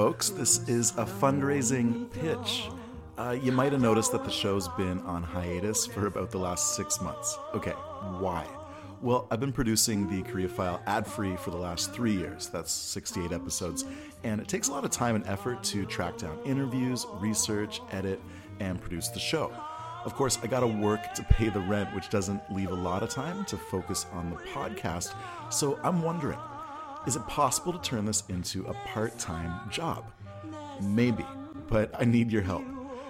folks. This is a fundraising pitch. Uh, you might have noticed that the show's been on hiatus for about the last six months. Okay, why? Well, I've been producing the Korea File ad free for the last three years. That's 68 episodes. And it takes a lot of time and effort to track down interviews, research, edit, and produce the show. Of course, I gotta work to pay the rent, which doesn't leave a lot of time to focus on the podcast. So I'm wondering is it possible to turn this into a part time job? Maybe, but I need your help.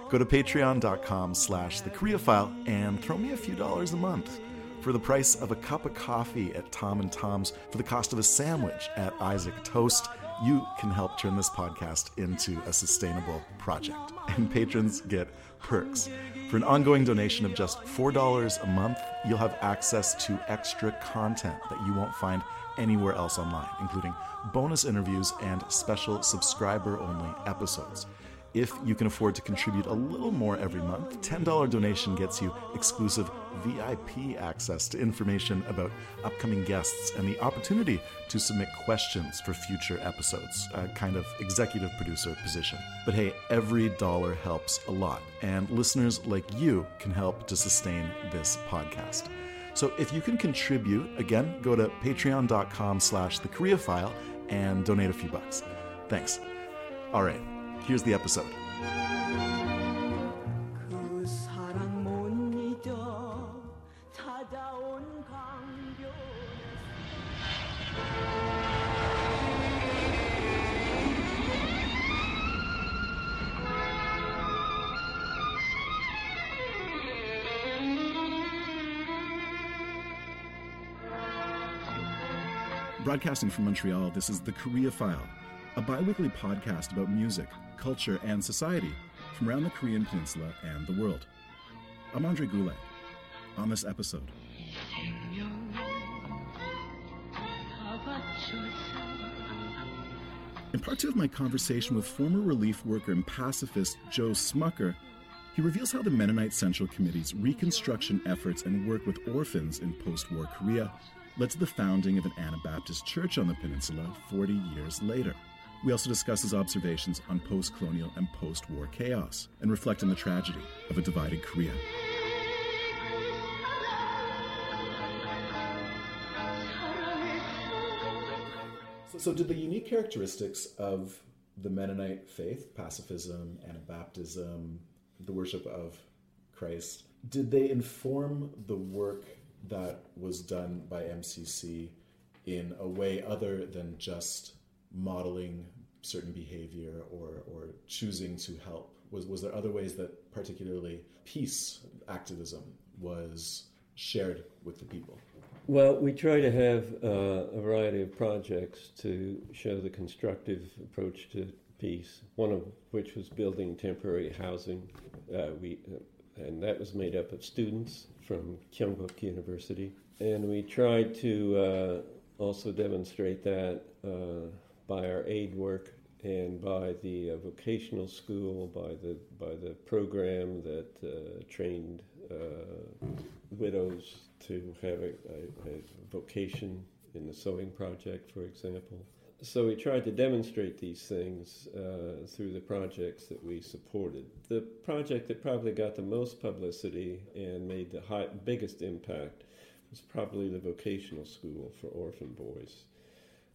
Go to patreon.com slash the Korea File and throw me a few dollars a month. For the price of a cup of coffee at Tom and Tom's, for the cost of a sandwich at Isaac Toast, you can help turn this podcast into a sustainable project. And patrons get perks. For an ongoing donation of just $4 a month, you'll have access to extra content that you won't find anywhere else online, including bonus interviews and special subscriber only episodes. If you can afford to contribute a little more every month, $10 donation gets you exclusive VIP access to information about upcoming guests and the opportunity to submit questions for future episodes, a kind of executive producer position. But hey, every dollar helps a lot, and listeners like you can help to sustain this podcast. So if you can contribute, again, go to patreon.com slash the Korea File and donate a few bucks. Thanks. All right, here's the episode. Broadcasting from Montreal, this is The Korea File, a bi weekly podcast about music, culture, and society from around the Korean Peninsula and the world. I'm Andre Goulet. On this episode, in part two of my conversation with former relief worker and pacifist Joe Smucker, he reveals how the Mennonite Central Committee's reconstruction efforts and work with orphans in post war Korea led to the founding of an Anabaptist church on the peninsula 40 years later. We also discuss his observations on post colonial and post war chaos and reflect on the tragedy of a divided Korea. So, so did the unique characteristics of the Mennonite faith, pacifism, Anabaptism, the worship of Christ, did they inform the work that was done by MCC in a way other than just modeling certain behavior or, or choosing to help? Was, was there other ways that particularly peace activism was shared with the people? Well, we try to have uh, a variety of projects to show the constructive approach to peace. One of which was building temporary housing. Uh, we, uh, and that was made up of students from Kyungpook University. And we tried to uh, also demonstrate that uh, by our aid work and by the uh, vocational school, by the by the program that uh, trained uh, widows to have a, a, a vocation in the sewing project, for example. So we tried to demonstrate these things uh, through the projects that we supported. The project that probably got the most publicity and made the high, biggest impact was probably the vocational school for orphan boys.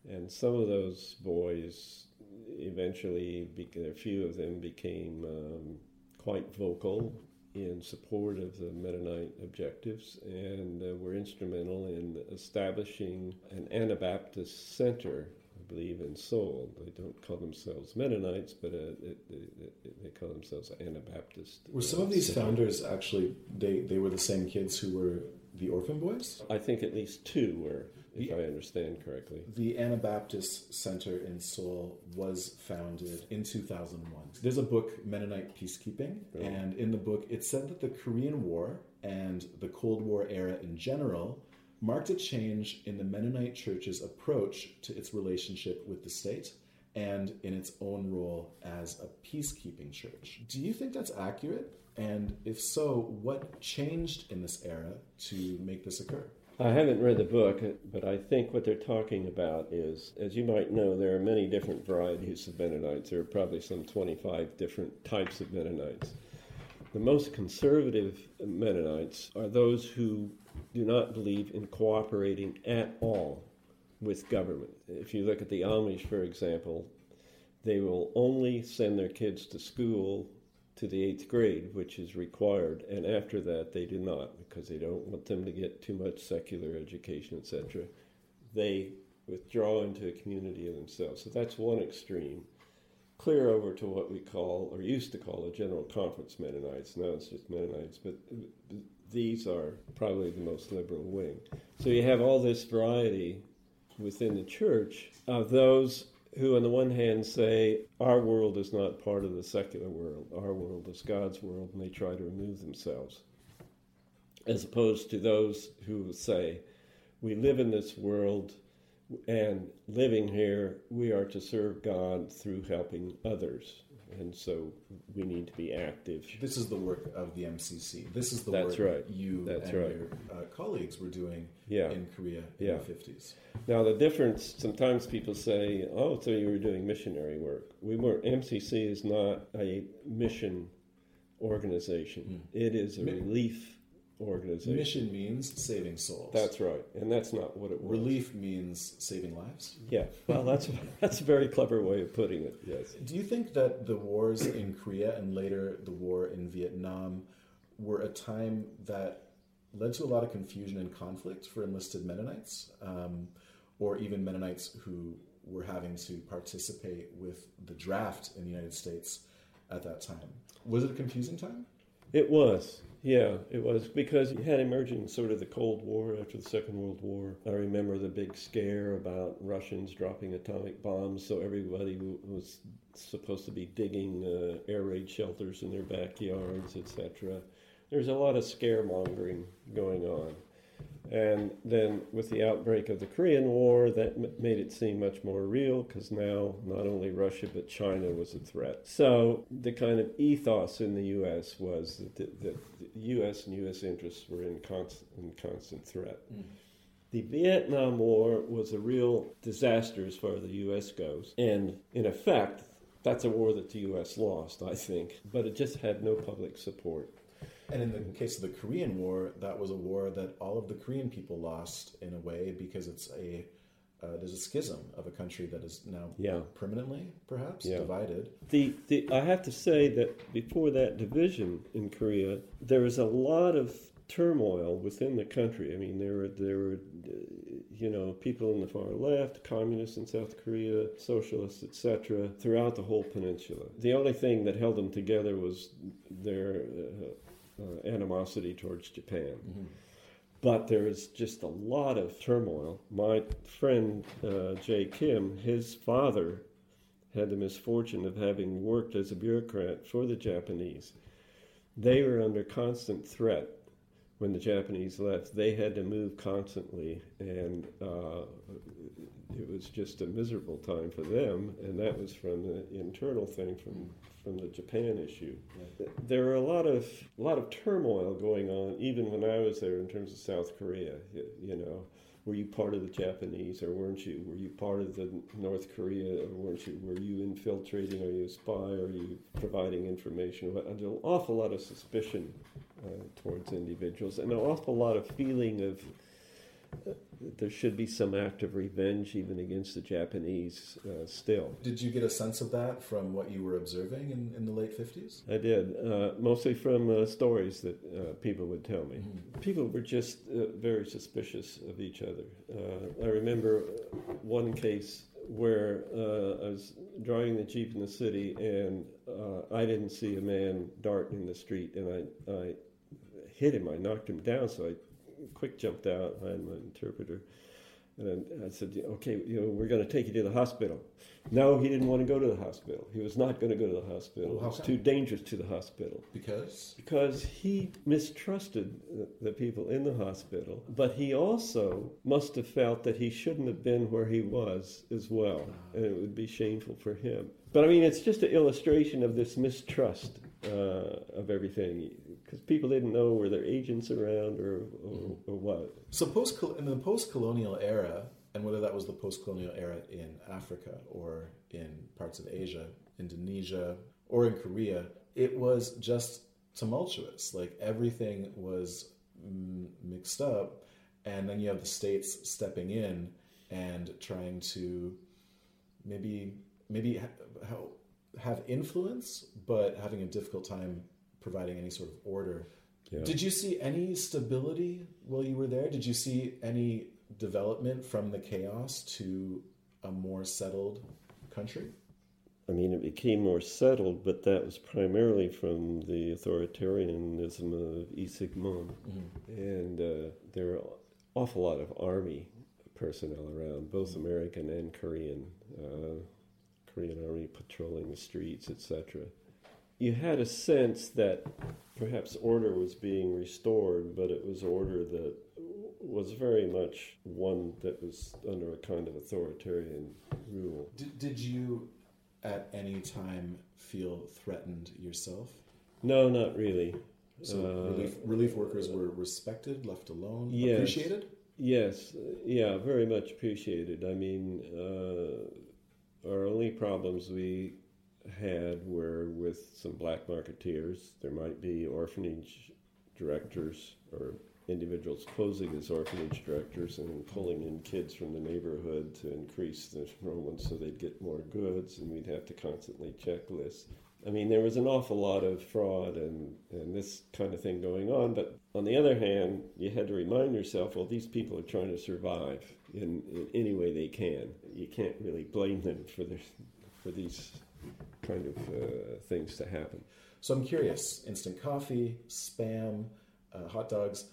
And some of those boys eventually, a few of them became um, quite vocal in support of the Mennonite objectives and uh, were instrumental in establishing an Anabaptist center, believe, in Seoul. They don't call themselves Mennonites, but uh, it, it, they call themselves Anabaptist. Were some of these founders actually, they, they were the same kids who were the orphan boys? I think at least two were, if I understand correctly. The Anabaptist Center in Seoul was founded in 2001. There's a book, Mennonite Peacekeeping, Right. and in the book it said that the Korean War and the Cold War era in general marked a change in the Mennonite Church's approach to its relationship with the state and in its own role as a peacekeeping church. Do you think that's accurate? And if so, what changed in this era to make this occur? I haven't read the book, but I think what they're talking about is, as you might know, there are many different varieties of Mennonites. There are probably some 25 different types of Mennonites. The most conservative Mennonites are those who do not believe in cooperating at all with government. If you look at the Amish, for example, they will only send their kids to school to the eighth grade, which is required, and after that they do not because they don't want them to get too much secular education, etc. They withdraw into a community of themselves. So that's one extreme. Clear over to what we call, or used to call, a general conference Mennonites. Now it's just Mennonites, but these are probably the most liberal wing. So you have all this variety within the church of those who, on the one hand, say our world is not part of the secular world, our world is God's world, and they try to remove themselves, as opposed to those who say we live in this world and living here, we are to serve God through helping others and so we need to be active. This is the work of the MCC. This is the That's work right. you That's and right. your uh, colleagues were doing Yeah. in Korea in Yeah. the 50s. Now the difference. Sometimes people say, "Oh, so you were doing missionary work." We were. MCC is not a mission organization. It is a relief organization. Mission means saving souls. That's right, and that's not what it was. Relief means saving lives. Yeah. Well, that's that's a very clever way of putting it. Yes. Do you think that the wars in Korea and later the war in Vietnam were a time that led to a lot of confusion and conflict for enlisted Mennonites, um, or even Mennonites who were having to participate with the draft in the United States at that time? Was it a confusing time? It was. Yeah, it was because you had emerging sort of the Cold War after the Second World War. I remember the big scare about Russians dropping atomic bombs, so everybody was supposed to be digging uh, air raid shelters in their backyards, etc. There's a lot of scaremongering going on. And then with the outbreak of the Korean War, that m- made it seem much more real because now not only Russia but China was a threat. So the kind of ethos in the U.S. was that the, that the U.S. and U.S. interests were in constant, in constant threat. Mm. The Vietnam War was a real disaster as far as the U.S. goes. And in effect, that's a war that the U.S. lost, I think, but it just had no public support. And in the case of the Korean War, that was a war that all of the Korean people lost in a way because it's a uh, there's a schism of a country that is now Yeah. permanently, perhaps, Yeah. divided. The, the I have to say that before that division in Korea, there was a lot of turmoil within the country. I mean, there were there were uh, you know people in the far left, communists in South Korea, socialists, etc. Throughout the whole peninsula. The only thing that held them together was their uh, uh, animosity towards Japan. But there is just a lot of turmoil. My friend uh, Jay Kim, his father had the misfortune of having worked as a bureaucrat for the Japanese. They were under constant threat when the Japanese left. They had to move constantly, and uh, it was just a miserable time for them. And that was from the internal thing from from the Japan issue. There were a lot of a lot of turmoil going on, even when I was there in terms of South Korea. You, you know, were you part of the Japanese or weren't you? Were you part of the North Korea or weren't you? Were you infiltrating? Are you a spy? Are you providing information? There's an awful lot of suspicion uh, towards individuals and an awful lot of feeling of there should be some act of revenge even against the Japanese uh, still. Did you get a sense of that from what you were observing in, in the late 50s? I did, uh, mostly from uh, stories that uh, people would tell me. People were just uh, very suspicious of each other. Uh, I remember one case where uh, I was driving the Jeep in the city and uh, I didn't see a man dart in the street and I, I hit him. I knocked him down, so I quick jumped out. behind my interpreter. And I said, okay, you know, we're going to take you to the hospital. No, he didn't want to go to the hospital. He was not going to go to the hospital. Well, was too dangerous to the hospital Because because he mistrusted the- the people in the hospital. But he also must have felt that he shouldn't have been where he was as well, and it would be shameful for him. But I mean, it's just an illustration of this mistrust uh, of everything. Because people didn't know were there agents around or or, mm-hmm. or what. So post in the post-colonial era, and whether that was the post-colonial era in Africa or in parts of Asia, Indonesia, or in Korea, it was just tumultuous. Like everything was mixed up, and then you have the states stepping in and trying to maybe maybe ha- ha- have influence, but having a difficult time providing any sort of order. Yeah. Did you see any stability while you were there? Did you see any development from the chaos to a more settled country? I mean, it became more settled, but that was primarily from the authoritarianism of E. Sigmund. And uh, there were an awful lot of army personnel around, both American and Korean. Uh, Korean army patrolling the streets, etc. You had a sense that perhaps order was being restored, but it was order that was very much one that was under a kind of authoritarian rule. Did, did you at any time feel threatened yourself? No, not really. So Uh, relief, relief workers were respected, left alone, Yes. appreciated? Yes, yeah, very much appreciated. I mean, uh, our only problems we had were with some black marketeers. There might be orphanage directors or individuals posing as orphanage directors and pulling in kids from the neighborhood to increase the enrollment so they'd get more goods, and we'd have to constantly check lists. I mean, there was an awful lot of fraud and, and this kind of thing going on. But on the other hand, you had to remind yourself, well, these people are trying to survive in, in any way they can. You can't really blame them for their, for these kind of uh, things to happen. So I'm curious instant coffee, spam, uh, hot dogs.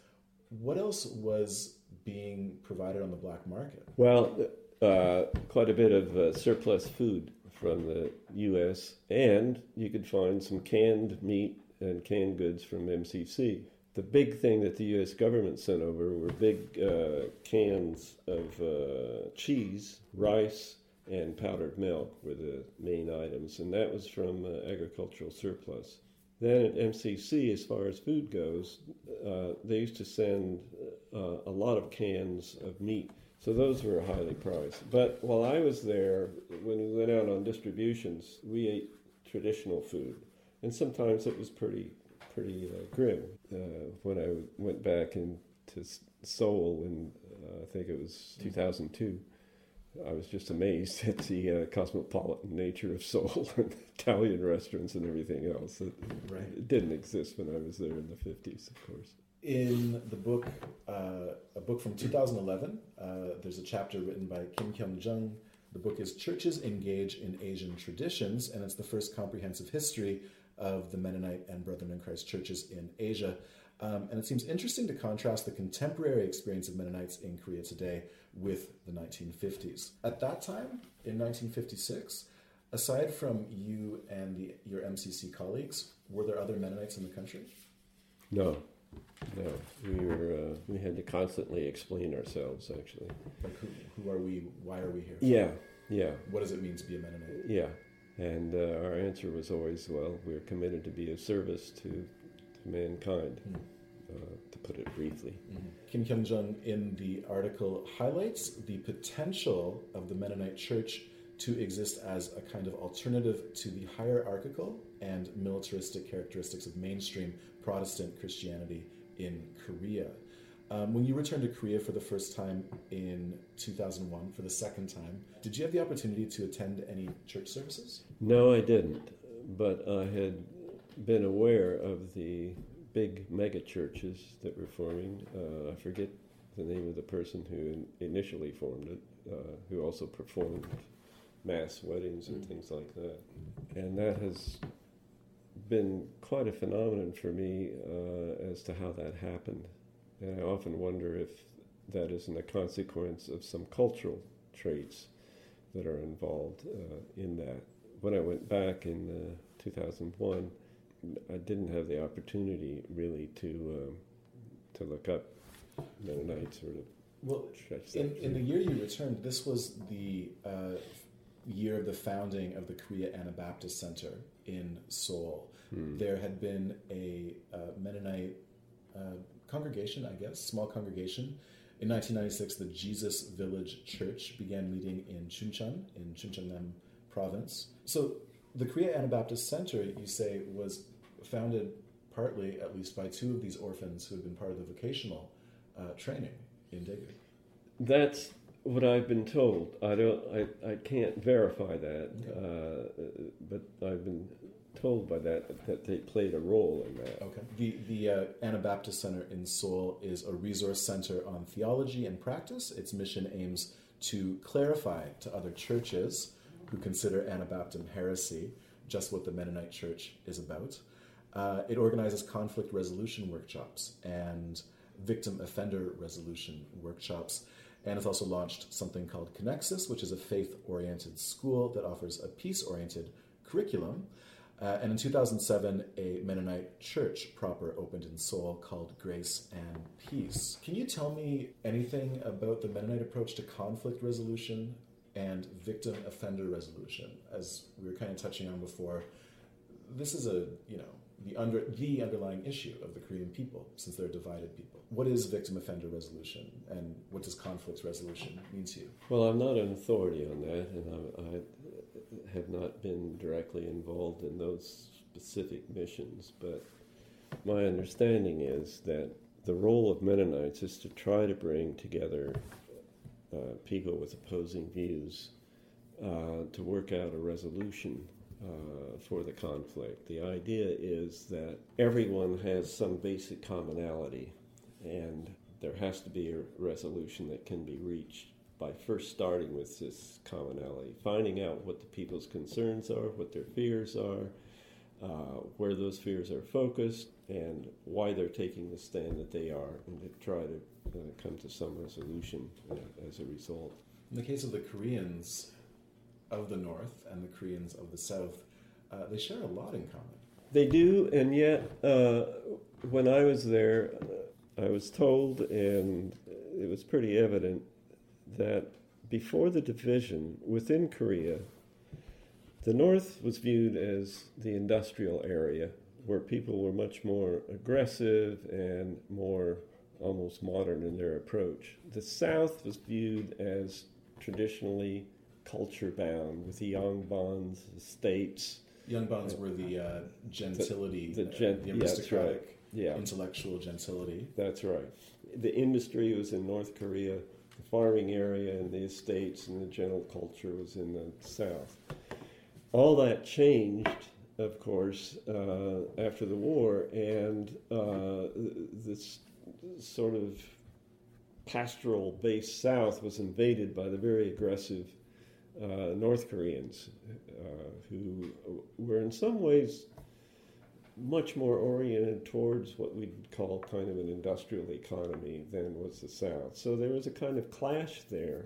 What else was being provided on the black market? Well, uh, quite a bit of uh, surplus food from the U.S., and you could find some canned meat and canned goods from MCC. The big thing that the U.S. government sent over were big uh, cans of uh, cheese, rice, and powdered milk were the main items, and that was from uh, agricultural surplus. Then at MCC, as far as food goes, uh, they used to send uh, a lot of cans of meat. So those were highly prized. But while I was there, when we went out on distributions, we ate traditional food, and sometimes it was pretty, pretty uh, grim. Uh, when I went back into Seoul in, uh, I think it was 2002, I was just amazed at the uh, cosmopolitan nature of Seoul and Italian restaurants and everything else. It, Right. it didn't exist when I was there in the 50s, of course. In the book, uh, a book from 2011, uh, there's a chapter written by Kim Kyung Jung. The book is Churches Engage in Asian Traditions, and it's the first comprehensive history of the Mennonite and Brethren in Christ churches in Asia. Um, and it seems interesting to contrast the contemporary experience of Mennonites in Korea today with the 1950s. At that time, in 1956, aside from you and the, your MCC colleagues, were there other Mennonites in the country? No, no. We were uh, we had to constantly explain ourselves. Actually, Like, who, who are we? Why are we here? yeah, yeah, What does it mean to be a Mennonite? yeah. And uh, our answer was always, well, we're committed to be of service to, to mankind. Hmm. Uh, to put it briefly. Kim Kyung Jung in the article highlights the potential of the Mennonite Church to exist as a kind of alternative to the hierarchical and militaristic characteristics of mainstream Protestant Christianity in Korea. Um, when you returned to Korea for the first time in 2001, for the second time, did you have the opportunity to attend any church services? No, I didn't. But I had been aware of the big mega churches that were forming. Uh, I forget the name of the person who in- initially formed it, uh, who also performed mass weddings and things like that. And that has been quite a phenomenon for me uh, as to how that happened. And I often wonder if that isn't a consequence of some cultural traits that are involved uh, in that. When I went back in uh, 2001, I didn't have the opportunity really to um, to look up Mennonites or to Well, in, in the year you returned, this was the uh, year of the founding of the Korea Anabaptist Center in Seoul, there had been a uh, Mennonite uh, congregation, I guess, small congregation. In 1996, the Jesus Village Church began meeting in Chuncheon, in Chuncheongnam Province. So the Korea Anabaptist Center, you say, was founded partly, at least, by two of these orphans who had been part of the vocational uh, training in Daegu. That's what I've been told. I don't. I, I can't verify that, uh, but I've been told by that that they played a role in that. Okay. The the uh, Anabaptist Center in Seoul is a resource center on theology and practice. Its mission aims to clarify to other churches who consider Anabaptism heresy just what the Mennonite Church is about. Uh, it organizes conflict resolution workshops and victim offender resolution workshops. And it's also launched something called Connexus, which is a faith oriented school that offers a peace oriented curriculum. Uh, and in 2007, a Mennonite church proper opened in Seoul called Grace and Peace. Can you tell me anything about the Mennonite approach to conflict resolution and victim offender resolution? As we were kind of touching on before, this is a you know the under the underlying issue of the Korean people since they're a divided people. What is victim offender resolution, and what does conflict resolution mean to you? Well, I'm not an authority on that, and I, I have not been directly involved in those specific missions. But my understanding is that the role of Mennonites is to try to bring together uh, people with opposing views uh, to work out a resolution uh, for the conflict. The idea is that everyone has some basic commonality, and there has to be a resolution that can be reached by first starting with this commonality, finding out what the people's concerns are, what their fears are, uh, where those fears are focused, and why they're taking the stand that they are, and to try to uh, come to some resolution uh, as a result. In the case of the Koreans of the North and the Koreans of the South, uh, they share a lot in common. They do, and yet, uh, when I was there, I was told, and it was pretty evident, that before the division within Korea, the North was viewed as the industrial area where people were much more aggressive and more almost modern in their approach. The South was viewed as traditionally culture bound with the yangbans, the states. yangbans were the uh, gentility, the uh, gen- the aristocratic, right. Yeah. intellectual gentility. That's right. The industry was in North Korea, the farming area and the estates and the general culture was in the South. All that changed, of course, uh, after the war, and uh, this sort of pastoral based South was invaded by the very aggressive uh, North Koreans, uh, who were in some ways much more oriented towards what we'd call kind of an industrial economy than was the South. So there was a kind of clash there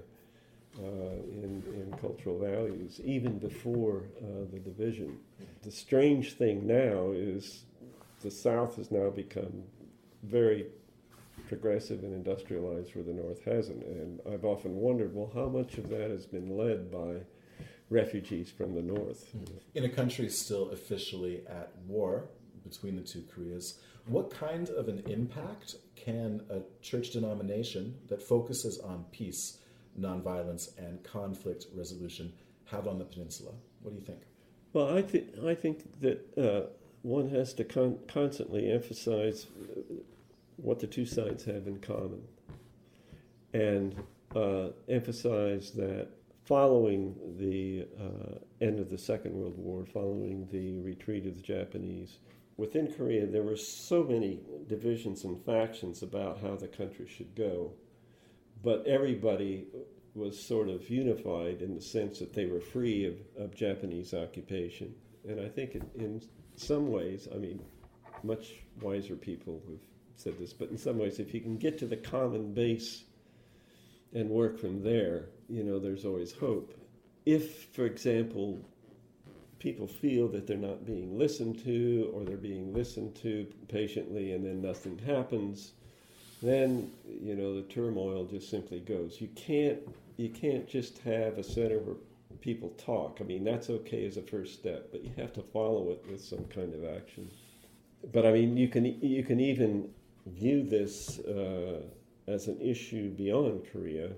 uh, in, in cultural values, even before uh, the division. The strange thing now is the South has now become very progressive and industrialized where the North hasn't. And I've often wondered, well, how much of that has been led by refugees from the North? In a country still officially at war between the two Koreas, what kind of an impact can a church denomination that focuses on peace, nonviolence, and conflict resolution have on the peninsula? What do you think? Well, I think I think that uh, one has to con- constantly emphasize uh, what the two sides have in common, and uh, emphasize that following the uh, end of the Second World War, following the retreat of the Japanese, within Korea there were so many divisions and factions about how the country should go, but everybody was sort of unified in the sense that they were free of, of Japanese occupation. And I think in, in some ways, I mean, much wiser people have said this, but in some ways, if you can get to the common base and work from there, you know, there's always hope. If, for example, people feel that they're not being listened to or they're being listened to patiently and then nothing happens, then you know the turmoil just simply goes. You can't you can't just have a center where people talk. I mean, that's okay as a first step, but you have to follow it with some kind of action. But I mean, you can you can even view this uh, as an issue beyond Korea,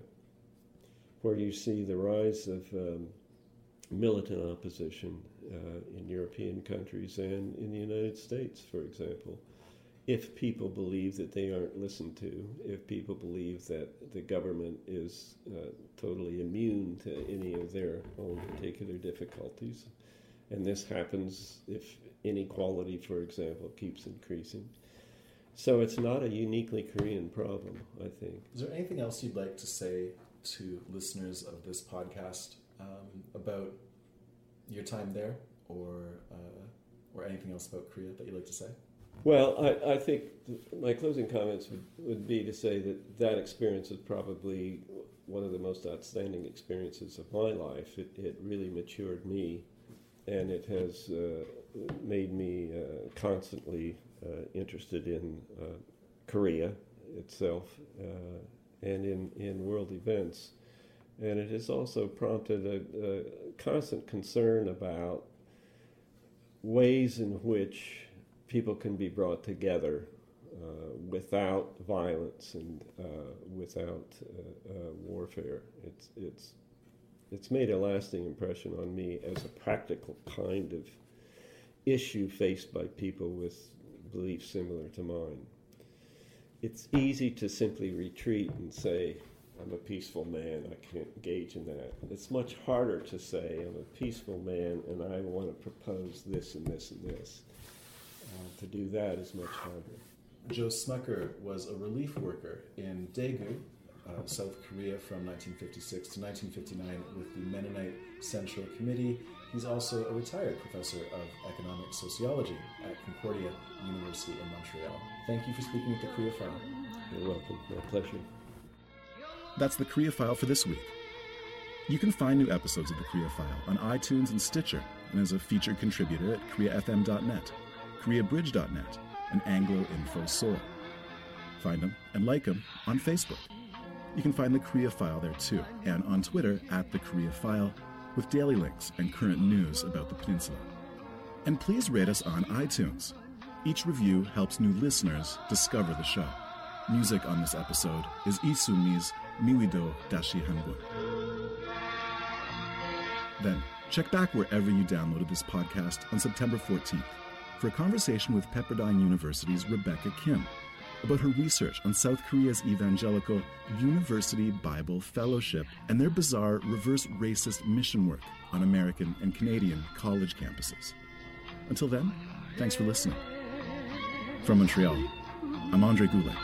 where you see the rise of um, militant opposition uh, in European countries and in the United States, for example. If people believe that they aren't listened to, if people believe that the government is uh, totally immune to any of their own particular difficulties, and this happens if inequality, for example, keeps increasing. So it's not a uniquely Korean problem, I think. Is there anything else you'd like to say to listeners of this podcast um, about your time there, or uh, or anything else about Korea that you'd like to say? Well, I, I think my closing comments would, would be to say that that experience is probably one of the most outstanding experiences of my life. It, it really matured me, and it has uh, made me uh, constantly interested in uh, Korea itself uh, and in, in world events. And it has also prompted a, a constant concern about ways in which people can be brought together uh, without violence and uh, without uh, warfare. It's, it's, it's made a lasting impression on me as a practical kind of issue faced by people with beliefs similar to mine. It's easy to simply retreat and say, I'm a peaceful man, I can't engage in that. It's much harder to say, I'm a peaceful man and I want to propose this and this and this. Uh, to do that is much harder. Joe Smucker was a relief worker in Daegu, uh, South Korea from 1956 to 1959 with the Mennonite Central Committee. He's also a retired professor of economic sociology at Concordia University in Montreal. Thank you for speaking with the Korea File. You're welcome. My pleasure. That's the Korea File for this week. You can find new episodes of the Korea File on iTunes and Stitcher, and as a featured contributor at KoreaFM.net, KoreaBridge.net, and Anglo Info Find them and like them on Facebook. You can find the Korea File there too, and on Twitter at the Korea File, with daily links and current news about the peninsula. And please rate us on iTunes. Each review helps new listeners discover the show. Music on this episode is Isumi's Miwido Dashi Hangun. Then, check back wherever you downloaded this podcast on September 14th for a conversation with Pepperdine University's Rebecca Kim about her research on South Korea's evangelical University Bible Fellowship and their bizarre reverse racist mission work on American and Canadian college campuses. Until then, thanks for listening. From Montreal, I'm Andre Goulet.